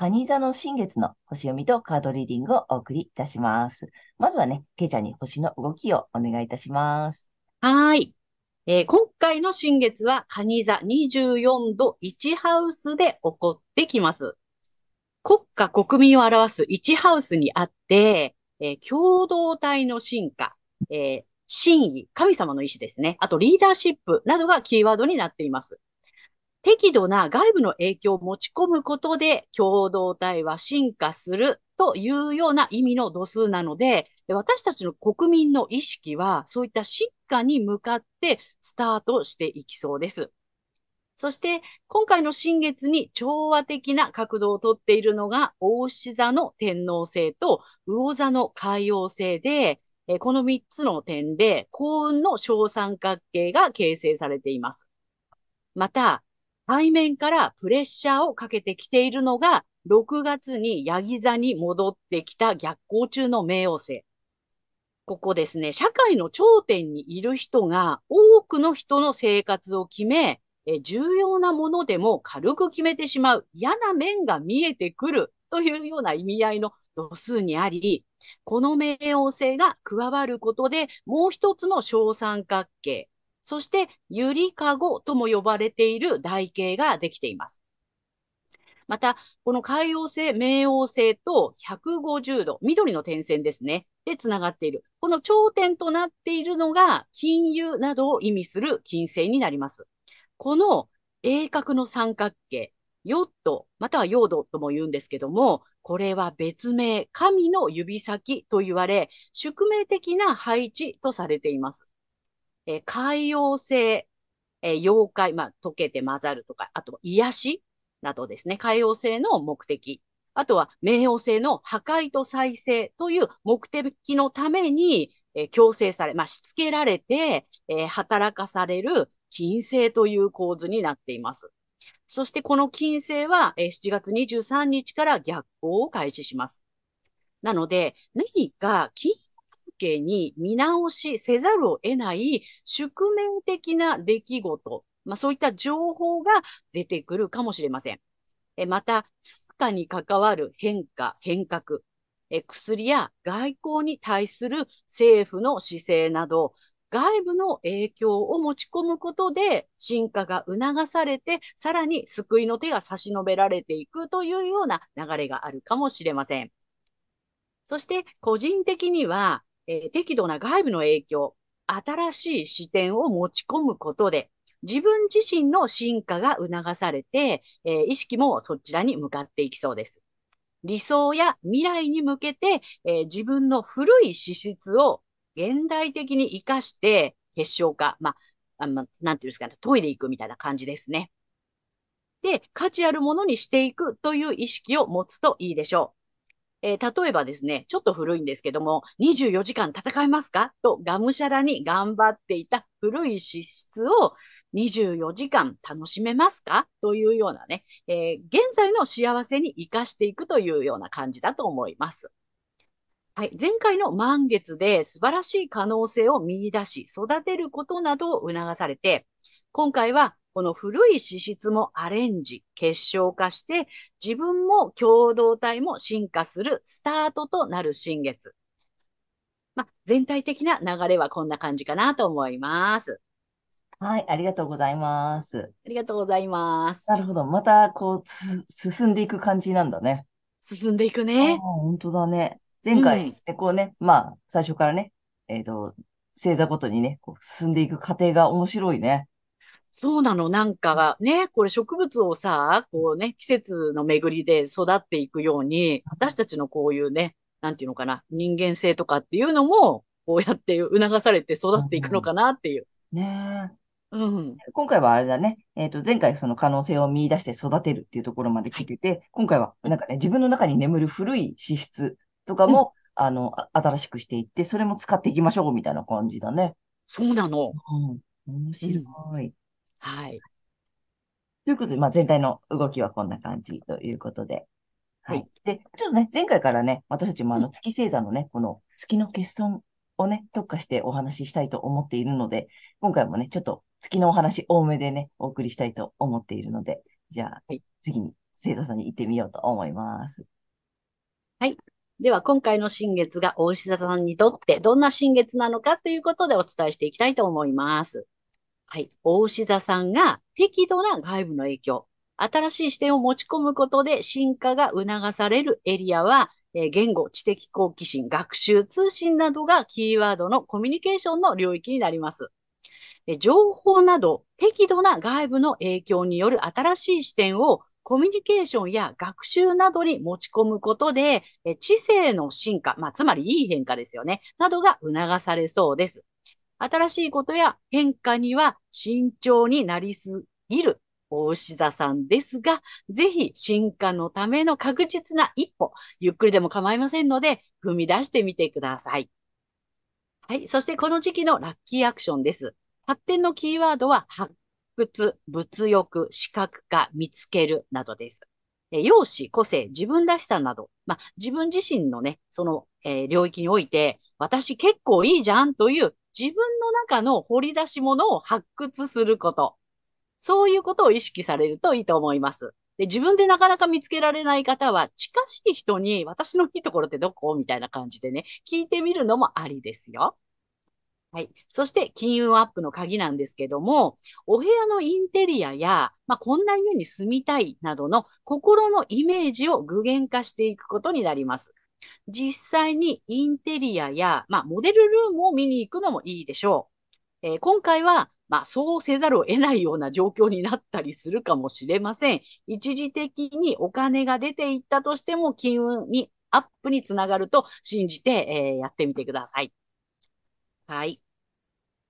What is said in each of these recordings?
蟹座の新月の星読みとカードリーディングをお送りいたします。まずはね、ケイちゃんに星の動きをお願いいたします。はい。えー、今回の新月は、蟹座24度1ハウスで起こってきます。国家国民を表す1ハウスにあって、えー、共同体の進化、えー、真意、神様の意志ですね。あとリーダーシップなどがキーワードになっています。適度な外部の影響を持ち込むことで共同体は進化するというような意味の度数なので、私たちの国民の意識はそういった進化に向かってスタートしていきそうです。そして、今回の新月に調和的な角度をとっているのが、大牛座の天皇星と魚座の海王星で、この3つの点で幸運の小三角形が形成されています。また、背面からプレッシャーをかけてきているのが、6月にヤギ座に戻ってきた逆行中の冥王星。ここですね、社会の頂点にいる人が多くの人の生活を決め、え重要なものでも軽く決めてしまう嫌な面が見えてくるというような意味合いの度数にあり、この冥王星が加わることで、もう一つの小三角形、そしてゆりかごとも呼ばれている台形ができています。また、この海王星、冥王星と150度、緑の点線ですね。で、つながっている。この頂点となっているのが、金融などを意味する金星になります。この鋭角の三角形、ヨット、またはヨードとも言うんですけども、これは別名、神の指先と言われ、宿命的な配置とされています。え海洋性、え妖怪、まあ、溶けて混ざるとか、あと癒しなどですね、海洋性の目的。あとは、冥王星の破壊と再生という目的のために、えー、強制され、まあ、しつけられて、えー、働かされる金星という構図になっています。そしてこの金星は、え、7月23日から逆行を開始します。なので、何か金関係に見直しせざるを得ない宿命的な出来事、まあ、そういった情報が出てくるかもしれません。えまた、通貨に関わる変化、変革、え薬や外交に対する政府の姿勢など、外部の影響を持ち込むことで進化が促されて、さらに救いの手が差し伸べられていくというような流れがあるかもしれません。そして個人的には、え、適度な外部の影響、新しい視点を持ち込むことで、自分自身の進化が促されて、えー、意識もそちらに向かっていきそうです。理想や未来に向けて、えー、自分の古い資質を現代的に活かして結晶化、まあ、あなんていうんですかね、トイレ行くみたいな感じですね。で、価値あるものにしていくという意識を持つといいでしょう。えー、例えばですね、ちょっと古いんですけども、24時間戦えますか？とがむしゃらに頑張っていた古い資質を24時間楽しめますか？というようなね、えー、現在の幸せに活かしていくというような感じだと思います。はい、前回の満月で素晴らしい可能性を見出し、育てることなどを促されて、今回はこの古い資質もアレンジ、結晶化して、自分も共同体も進化するスタートとなる新月。まあ、全体的な流れはこんな感じかなと思います。はい、ありがとうございます。ありがとうございます。なるほど。また、こう、進んでいく感じなんだね。進んでいくね。本当だね。前回、うんでこうね、まあ、最初からね、えっと、星座ごとにね、こう進んでいく過程が面白いね。そうなの。なんかね、これ植物をさ、こうね、季節の巡りで育っていくように、私たちのこういうね、なんていうのかな、人間性とかっていうのも、こうやって促されて育っていくのかなっていう。ねうん。え今回はあれだね、えっと、前回その可能性を見出して育てるっていうところまで来てて、今回はなんかね、自分の中に眠る古い資質とかも、あの、あ新しくしていって、それも使っていきましょうみたいな感じだね。そうなの。うん。面白い。はい。ということで、まあ、全体の動きはこんな感じということで。ははいい。で、ちょっとね、前回からね、私たちもあうの月星座のね、この月の欠損をね、特化してお話ししたいと思っているので、今回もね、ちょっと月のお話多めでね、お送りしたいと思っているので、じゃあはい、次に星座さんに行ってみようと思います。では、今回の新月が大石座さんにとってどんな新月なのかということでお伝えしていきたいと思います。はい。大石座さんが適度な外部の影響、新しい視点を持ち込むことで進化が促されるエリアは、えー言語、知的好奇心、学習、通信などがキーワードのコミュニケーションの領域になります。え情報など適度な外部の影響による新しい視点をコミュニケーションや学習などに持ち込むことで、え知性の進化、まあ、つまりいい変化ですよね、などが促されそうです。新しいことや変化には慎重になりすぎる大志座さんですが、ぜひ進化のための確実な一歩、ゆっくりでも構いませんので、踏み出してみてください。はい。そしてこの時期のラッキーアクションです。発展のキーワードは発掘、物欲、視覚化、見つけるなどです。え容姿、個性、自分らしさなど、まあ、自分自身のね、その、えー領域において、私結構いいじゃんという自分の中の掘り出し物を発掘すること。そういうことを意識されるといいと思います。で、自分でなかなか見つけられない方は、近しい人に私のいいところってどこ？みたいな感じでね、聞いてみるのもありですよ。はい。そして、金運アップの鍵なんですけども、お部屋のインテリアや、まあ、こんな家に住みたいなどの心のイメージを具現化していくことになります。実際にインテリアや、まあ、モデルルームを見に行くのもいいでしょう。えー今回は、まあ、そうせざるを得ないような状況になったりするかもしれません。一時的にお金が出ていったとしても、金運に、アップにつながると信じて、えーやってみてください。はい。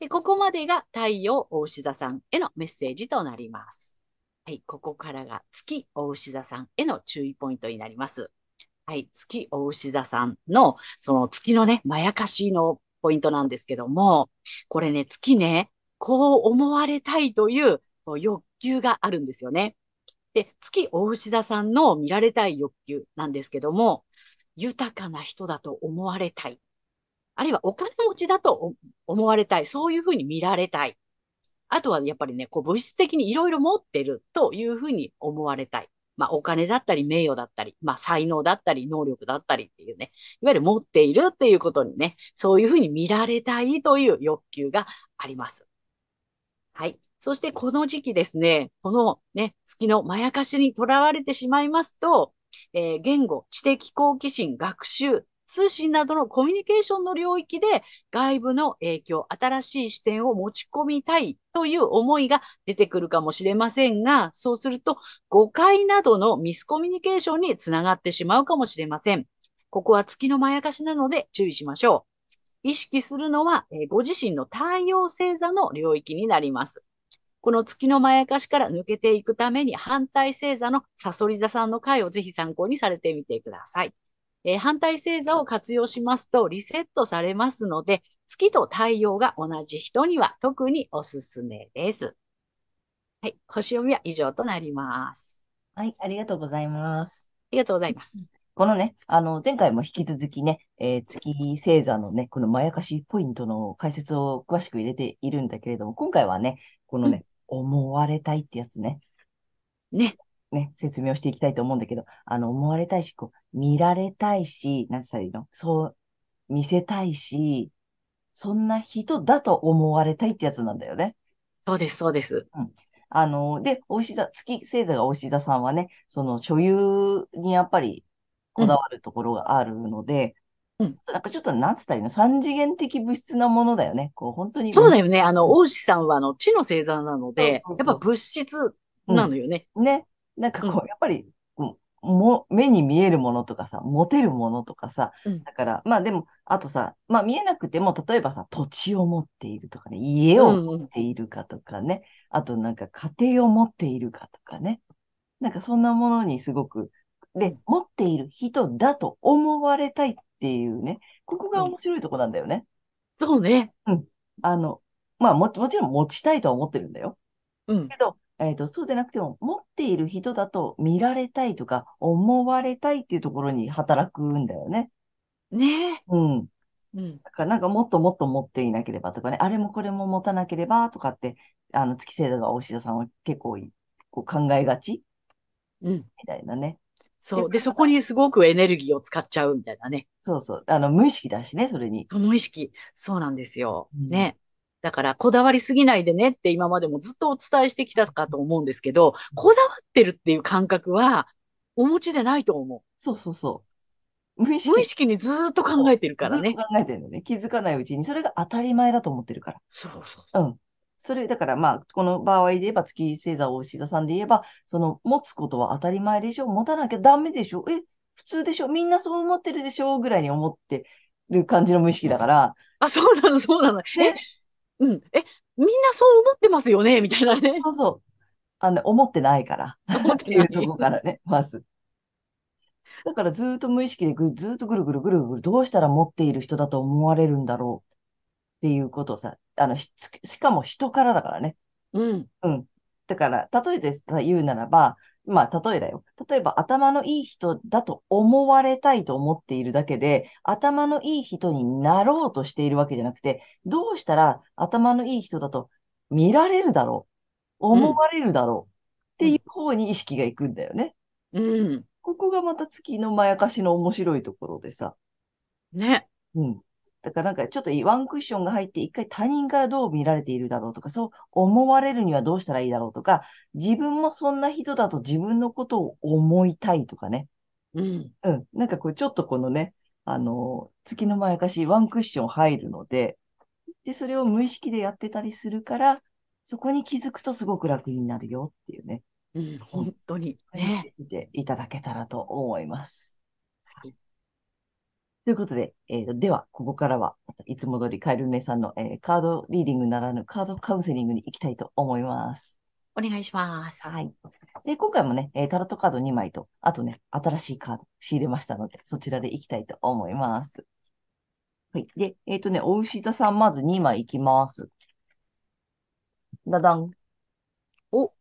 で、ここまでが太陽大牛座さんへのメッセージとなります。はい。ここからが月大牛座さんへの注意ポイントになります。はい。月大牛座さんの、その月のね、まやかしのポイントなんですけども、これね、月ね、こう思われたいというこう欲求があるんですよね。で、月大牛座さんの見られたい欲求なんですけども、豊かな人だと思われたい。あるいはお金持ちだと思われたい。そういうふうに見られたい。あとはやっぱりね、こう物質的にいろいろ持ってるというふうに思われたい。まあお金だったり名誉だったり、まあ才能だったり能力だったりっていうね、いわゆる持っているっていうことにね、そういうふうに見られたいという欲求があります。はい。そしてこの時期ですね、このね、月のまやかしにとらわれてしまいますと、えー言語、知的好奇心、学習、通信などのコミュニケーションの領域で外部の影響、新しい視点を持ち込みたいという思いが出てくるかもしれませんが、そうすると誤解などのミスコミュニケーションにつながってしまうかもしれません。ここは月のまやかしなので注意しましょう。意識するのは、えご自身の太陽星座の領域になります。この月のまやかしから抜けていくために反対星座のサソリ座さんの回をぜひ参考にされてみてください。えー反対星座を活用しますとリセットされますので、月と太陽が同じ人には特におすすめです。はい。星読みは以上となります。はい、ありがとうございます。ありがとうございます。このね、あの、前回も引き続きね、えー月星座のね、このまやかしポイントの解説を詳しく入れているんだけれども、今回はね、このね、思われたいってやつね、ね。ね、説明をしていきたいと思うんだけど、あの、思われたいし、こう、見られたいし、なんて言ったらいいの？そう、見せたいし、そんな人だと思われたいってやつなんだよね。そうです、そうです。あの、で、お牛座、月星座がお牛座さんはね、その所有にやっぱりこだわるところがあるので、うんなんかちょっと、なんつったらいいの？三次元的物質なものだよね。こう、本当に。そうだよね。あの、王子さんはあの、地の星座なので、やっぱ物質なのよね。ね。なんかこうう、やっぱり、も、目に見えるものとかさ、持てるものとかさ、うんだから、まあでも、あとさ、まあ見えなくても、例えばさ、土地を持っているとかね、家を持っているかとかね、あとなんか家庭を持っているかとかね、なんかそんなものにすごく、で、持っている人だと思われたいっていうね、ここが面白いとこなんだよね。そうね。あの、まあも、もちろん持ちたいとは思ってるんだよ。うん。けど、えっと、そうでなくても、持っている人だと見られたいとか、思われたいっていうところに働くんだよね。ねうん。うん。だからなんかもっともっと持っていなければとかね、あれもこれも持たなければとかって、あの、月星座が大志田さんは結構いこう考えがち？うん。みたいなね。そう。で、そこにすごくエネルギーを使っちゃうみたいなね。そうそう。あの、無意識だしね、それに。無意識。そうなんですよ。うんね。だから、こだわりすぎないでねって今までもずっとお伝えしてきたかと思うんですけど、こだわってるっていう感覚は、お持ちでないと思そうそうそう。無意う。識無意識にずーっと考えてるからね。考えてるのね。気づかないうちに、それが当たり前だと思ってるから。そうそう。うん。それ、だからまあ、この場合で言えば、月星座大志田さんで言えば、その、持つことは当たり前でしょ持たなきゃダメでしょえ、普通でしょみんなそう思ってるでしょぐらいに思ってる感じの無意識だから、あ、そうなの、そうなの。え、うん。え、みんなそう思ってますよね？みたいなね。そうそう。あの、思ってないから。思ってていうところからね、まず。だからずーっと無意識でぐずーっとぐるぐるぐるぐる、どうしたら持っている人だと思われるんだろう？っていうことをさ、あの、ししかも人からだからね。うん。うん。だから、例えでさ言うならば、まあ、例えだよ。例えば、頭のいい人だと思われたいと思っているだけで、頭のいい人になろうとしているわけじゃなくて、どうしたら頭のいい人だと見られるだろう、思われるだろう？っていう方に意識がいくんだよね。うん。ここがまた月のまやかしの面白いところでさ。ね。うん。だからなんかちょっとワンクッションが入って一回他人からどう見られているだろうとか、そう思われるにはどうしたらいいだろうとか、自分もそんな人だと自分のことを思いたいとかね。うん。うん。なんかこうちょっとこのね、あのー月のまやかしワンクッション入るので、で、それを無意識でやってたりするから、そこに気づくとすごく楽になるよっていうね。うん。本当に。ぜね。ひていただけたらと思います。はいということで、えーでは、ここからは、いつも通りカエル姉さんの、えーカードリーディングならぬカードカウンセリングに行きたいと思います。お願いします。はい。で、今回もね、えータロットカード2枚と、あとね、新しいカード仕入れましたので、そちらで行きたいと思います。はい。で、えっ、とね、お牛座さん、まず2枚いきます。だだん。お、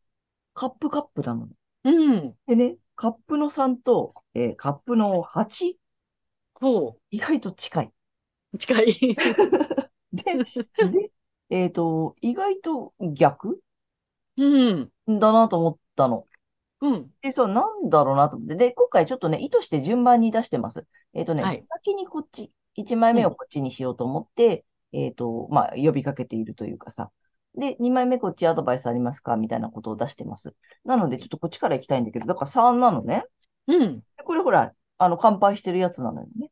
カップカップなの。うん。でね、カップの3と、えーカップの8、ほ意外と近い。う。近い。で、で、えっと、意外と逆？うん。だなと思ったの。うん。で、そう、なんだろうなと思って。で、今回ちょっとね、意図して順番に出してます。えっとね、はい先にこっち、1枚目をこっちにしようと思って、えっと、まあ、呼びかけているというかさ。で、2枚目こっちアドバイスありますか？みたいなことを出してます。なので、ちょっとこっちから行きたいんだけど、だから3なのね。うん。でこれほら、あの、乾杯してるやつなのよね。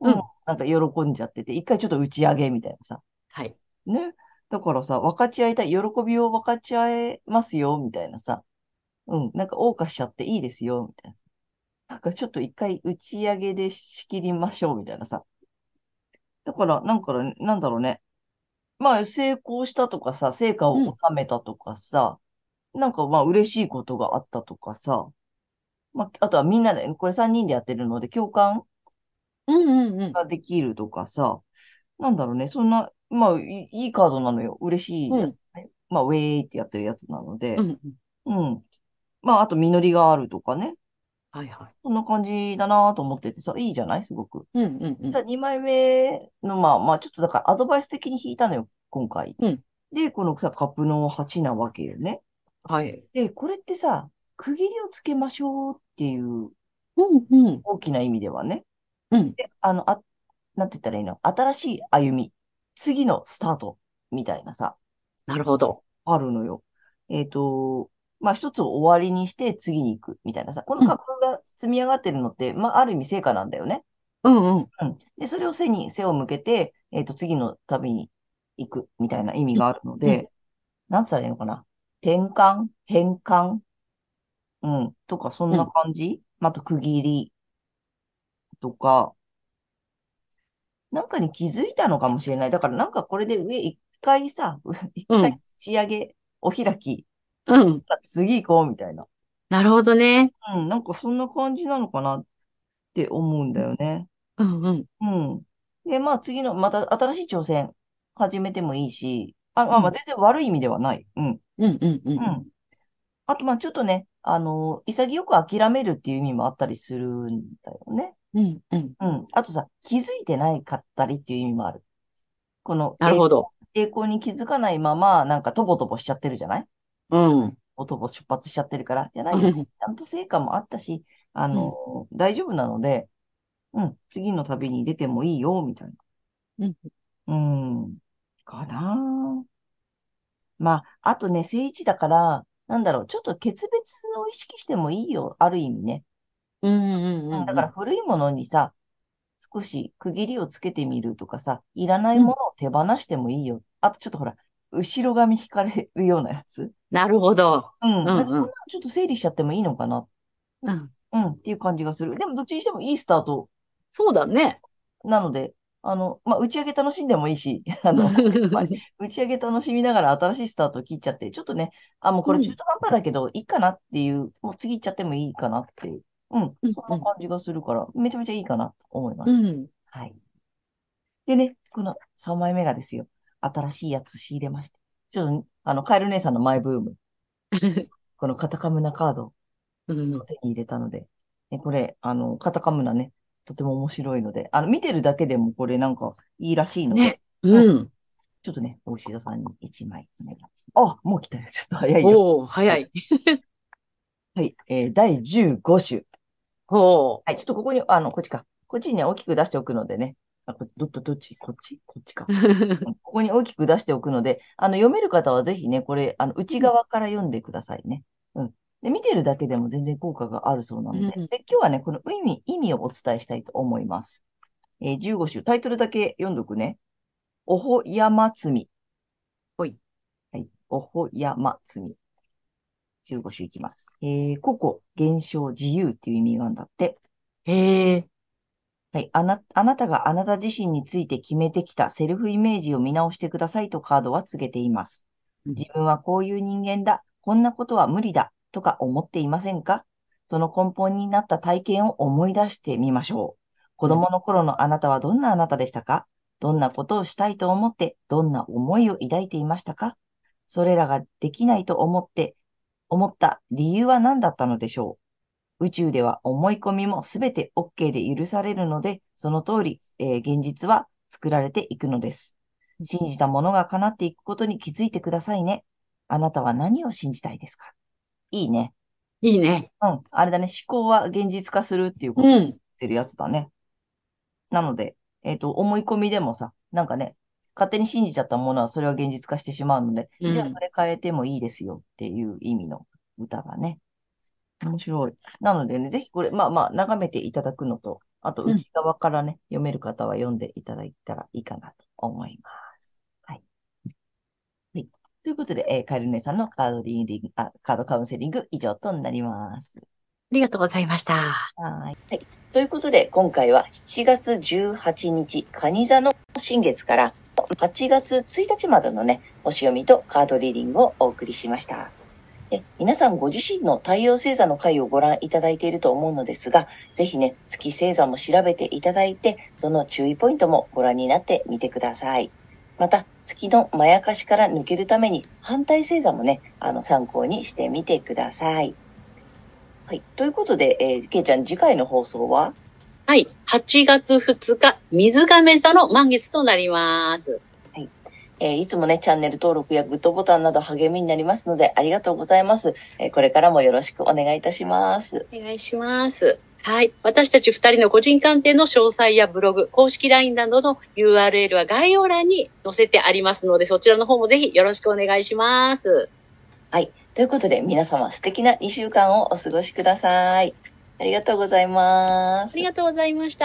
うんなんか喜んじゃってて、一回ちょっと打ち上げみたいなさ。はい。ね。だからさ、分かち合いたい、喜びを分かち合えますよ、みたいなさ。うん。なんか謳歌しちゃっていいですよ、みたいな。なんかちょっと一回打ち上げで仕切りましょう、みたいなさ。だから、なんかね、なんだろうね。まあ、成功したとかさ、成果を収めたとかさ、なんかまあ、嬉しいことがあったとかさ。まあ、あとはみんなで、これ3人でやってるので、共感うんうんうん。ができるとかさ、なんだろうね、そんな、まあ、いいいカードなのよ。嬉しいやつね。まあ、ウェーってやってるやつなのでう、んうん。うん。まあ、あと、実りがあるとかね。はいはそんな感じだなと思っててさ、いいじゃない？すごく。い。うんうんうんさ、2枚目の、まあ、まあ、ちょっとだからアドバイス的に引いたのよ、今回。うんで、このさ、カップの8なわけよね。はい。で、これってさ、区切りをつけましょうっていううんうん。大きな意味ではね。うん。で、あの、あ、なんて言ったらいいの？新しい歩み、次のスタート、みたいなさ、なるほど。あるのよ。えっと、まあ、一つを終わりにして次に行く、みたいなさ、このカップが積み上がってるのって、まあ、ある意味成果なんだよね。うんうん。うん。で、それを背に、背を向けて、えっと、次の旅に行くみたいな意味があるので、なんつったらいいのかな？転換？変換？うん。とか、そんな感じ、あと、区切りとか、なんかに気づいたのかもしれない。だから、なんかこれで上一回さ、一回打ち上げ、お開き、うん。次行こうみたいな。なるほどね。うん。なんかそんな感じなのかなって思うんだよね。うんうん。うん。で、まあ次の、また新しい挑戦始めてもいいし、あ、まあまあうん全然悪い意味ではない。うん。うんうんう。うんん。あと、まあちょっとね、あの、潔く諦めるっていう意味もあったりするんだよね。うんうん。うん。あとさ、気づいてないかったりっていう意味もある。この、なるほど。栄光に気づかないまま、なんかとぼとぼしちゃってるじゃない？うん。おとぼ出発しちゃってるから、じゃなういよ。ちんゃんと成果もあったし、あの、大丈夫なので、うん、次の旅に出てもいいよ、みたいな。うん。うん、かなまあ、あとね、聖一だから、なんだろう、ちょっと決別を意識してもいいよ、ある意味ね。うんうんうん。だから古いものにさ、少し区切りをつけてみるとかさ、いらないものを手放してもいいよ。あとちょっとほら、後ろ髪引かれるようなやつ。なるほど。うん。うんなんちょっと整理しちゃってもいいのかな。うん。うん、っていう感じがする。でもどっちにしてもいいスタートそうだね。なので、あの、まあ、打ち上げ楽しんでもいいし、あの、打ち上げ楽しみながら新しいスタートを切っちゃって、ちょっとね、あ、もうこれうん中途半端だけど、いいかなっていう、もう次行っちゃってもいいかなっていう、うん、うんそんな感じがするから、めちゃめちゃいいかなと思います。うん。はい。でね、この3枚目がですよ、新しいやつ仕入れまして。ちょっと、あの、カエル姉さんのマイブーム、このカタカムナカードうんを手に入れたので、ね、これ、あの、カタカムナね、とても面白いので、あの、見てるだけでもこれなんかいいらしいので、ね。うん。ちょっとね、大志田さんに1枚お願いします。あ、もう来たよ。ちょっと早いよ。おお、早い。はい。えー第15種。ほはい。ちょっとここに、あの、こっちか。こっちにね、大きく出しておくのでね。あ、こど、ど、どっち？こっち？こっちか。ここに大きく出しておくので、あの、読める方はぜひね、これ、あの、内側から読んでくださいね。うん。で、見てるだけでも全然効果があるそうなので。うんで、今日はね、この意味、意味をお伝えしたいと思います。えー15種、タイトルだけ読んどくね。おほやまつみ。ほい。はい。おほやまつみ。15種いきます。えー、個々、現象、自由っていう意味があるんだって。へえ。はい。あな、あなたがあなた自身について決めてきたセルフイメージを見直してくださいとカードは告げています。うん自分はこういう人間だ。こんなことは無理だ。とか思っていませんか？その根本になった体験を思い出してみましょう。子供の頃のあなたはどんなあなたでしたか？どんなことをしたいと思って、どんな思いを抱いていましたか？それらができないと思って、思った理由は何だったのでしょう？宇宙では思い込みもすべて OK で許されるので、その通り、えー現実は作られていくのです。信じたものが叶っていくことに気づいてくださいね。あなたは何を信じたいですか？いいね。いいね。うん。あれだね。思考は現実化するっていうことをうん。言ってるやつだね。なので、えっと、思い込みでもさ、なんかね、勝手に信じちゃったものはそれは現実化してしまうので、うんじゃあそれ変えてもいいですよっていう意味の歌だね。面白い。なのでね、ぜひこれ、まあまあ、眺めていただくのと、あとうん内側からね、読める方は読んでいただいたらいいかなと思います。ということで、えーカエル姉さんのカードリーディング、あ、カードカウンセリング以上となります。ありがとうございました。はい。はい。ということで、今回は7月18日、蟹座の新月から8月1日までのね、星読みとカードリーディングをお送りしました。で皆さんご自身の太陽星座の回をご覧いただいていると思うのですが、ぜひね、月星座も調べていただいて、その注意ポイントもご覧になってみてください。また、月のまやかしから抜けるために、反対星座もね、あの、参考にしてみてください。はい。ということで、えー、けいちゃん、次回の放送は？はい。8月2日、水亀座の満月となります。えーいつもね、チャンネル登録やグッドボタンなど励みになりますので、ありがとうございます。えーこれからもよろしくお願いいたします。お願いします。はい。私たち二人の個人鑑定の詳細やブログ、公式 LINE などの URL は概要欄に載せてありますので、そちらの方もぜひよろしくお願いします。ということで、皆様素敵な2週間をお過ごしください。ありがとうございます。ありがとうございました。